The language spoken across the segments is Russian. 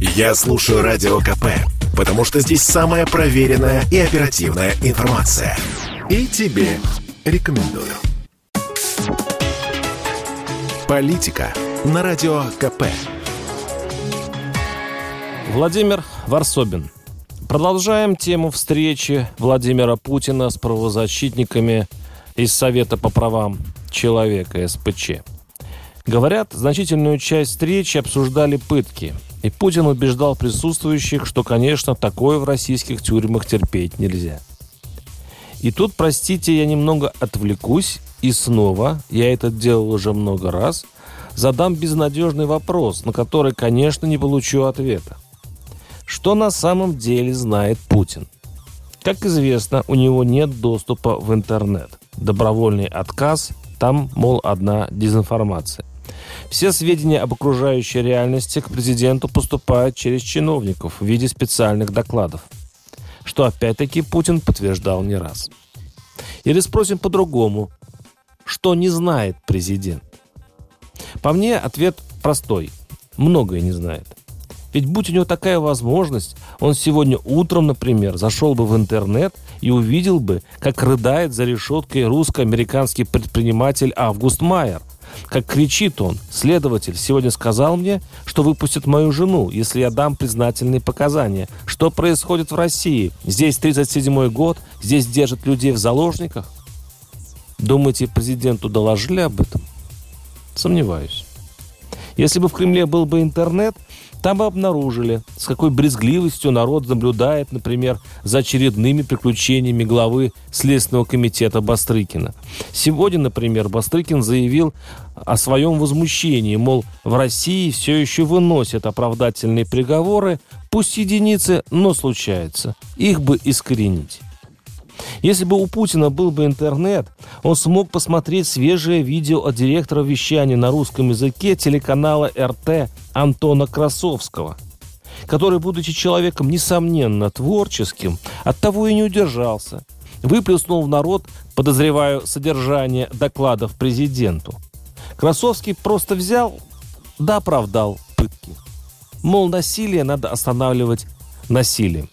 Я слушаю Радио КП, потому что здесь самая проверенная и оперативная информация. И тебе рекомендую. Политика на Радио КП. Владимир Варсобин. Продолжаем тему встречи Владимира Путина с правозащитниками из Совета по правам человека СПЧ. Говорят, значительную часть встречи обсуждали пытки. И Путин убеждал присутствующих, что, конечно, такое в российских тюрьмах терпеть нельзя. И тут, простите, я немного отвлекусь, и снова, я это делал уже много раз, задам безнадежный вопрос, на который, конечно, не получу ответа. Что на самом деле знает Путин? Как известно, у него нет доступа в интернет. Добровольный отказ, там, мол, одна дезинформация. Все сведения об окружающей реальности к президенту поступают через чиновников в виде специальных докладов, что опять-таки Путин подтверждал не раз. Или спросим по-другому, что не знает президент? По мне ответ простой. Многое не знает. Ведь будь у него такая возможность, он сегодня утром, например, зашел бы в интернет и увидел бы, как рыдает за решеткой русско-американский предприниматель Август Майер, как кричит он, следователь сегодня сказал мне, что выпустит мою жену, если я дам признательные показания. Что происходит в России? Здесь 37-й год, здесь держат людей в заложниках. Думаете, президенту доложили об этом? Сомневаюсь. Если бы в Кремле был бы интернет, там бы обнаружили, с какой брезгливостью народ наблюдает, например, за очередными приключениями главы Следственного комитета Бастрыкина. Сегодня, например, Бастрыкин заявил о своем возмущении, мол, в России все еще выносят оправдательные приговоры, пусть единицы, но случается. Их бы искоренить. Если бы у Путина был бы интернет, он смог посмотреть свежее видео от директора вещания на русском языке телеканала РТ Антона Красовского, который, будучи человеком, несомненно, творческим, от того и не удержался. Выплеснул в народ, подозреваю, содержание докладов президенту. Красовский просто взял, да оправдал пытки. Мол, насилие надо останавливать насилием.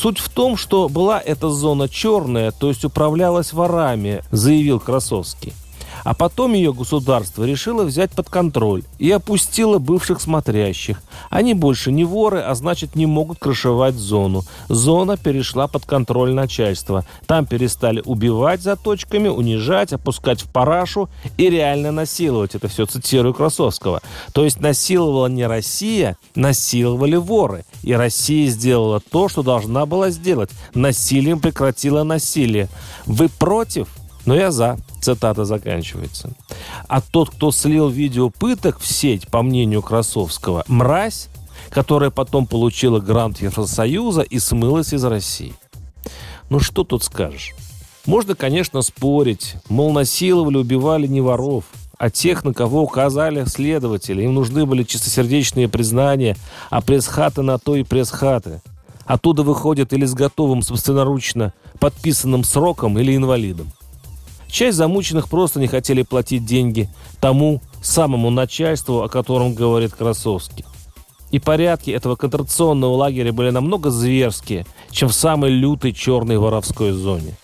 Суть в том, что была эта зона черная, то есть управлялась ворами, заявил Красовский. А потом ее государство решило взять под контроль и опустило бывших смотрящих. Они больше не воры, а значит не могут крышевать зону. Зона перешла под контроль начальства. Там перестали убивать за точками, унижать, опускать в парашу и реально насиловать. Это все цитирую Красовского. То есть насиловала не Россия, насиловали воры. И Россия сделала то, что должна была сделать. Насилием прекратила насилие. Вы против? Но я за. Цитата заканчивается. А тот, кто слил видео пыток в сеть, по мнению Красовского, мразь, которая потом получила грант Евросоюза и смылась из России. Ну что тут скажешь? Можно, конечно, спорить, мол, насиловали, убивали не воров, а тех, на кого указали следователи. Им нужны были чистосердечные признания, а пресс-хаты на то и пресс-хаты. Оттуда выходят или с готовым собственноручно подписанным сроком, или инвалидом. Часть замученных просто не хотели платить деньги тому самому начальству, о котором говорит Красовский. И порядки этого контрационного лагеря были намного зверские, чем в самой лютой черной воровской зоне.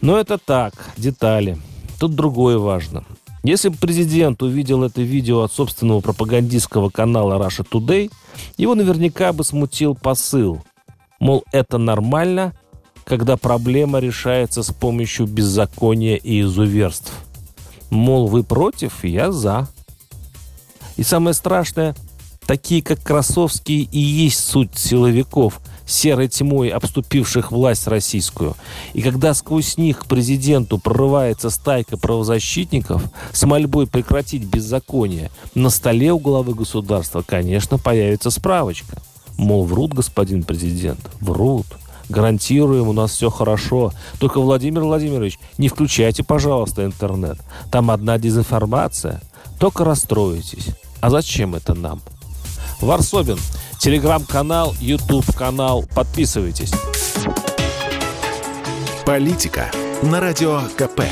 Но это так, детали. Тут другое важно. Если бы президент увидел это видео от собственного пропагандистского канала Russia Today, его наверняка бы смутил посыл. Мол, это нормально, когда проблема решается с помощью беззакония и изуверств. Мол, вы против, я за. И самое страшное, такие как Красовский и есть суть силовиков, серой тьмой обступивших власть российскую. И когда сквозь них к президенту прорывается стайка правозащитников с мольбой прекратить беззаконие, на столе у главы государства, конечно, появится справочка. Мол, врут, господин президент, врут. Гарантируем, у нас все хорошо. Только, Владимир Владимирович, не включайте, пожалуйста, интернет. Там одна дезинформация. Только расстроитесь. А зачем это нам? Варсобин. Телеграм-канал, YouTube-канал. Подписывайтесь. Политика на радио КП.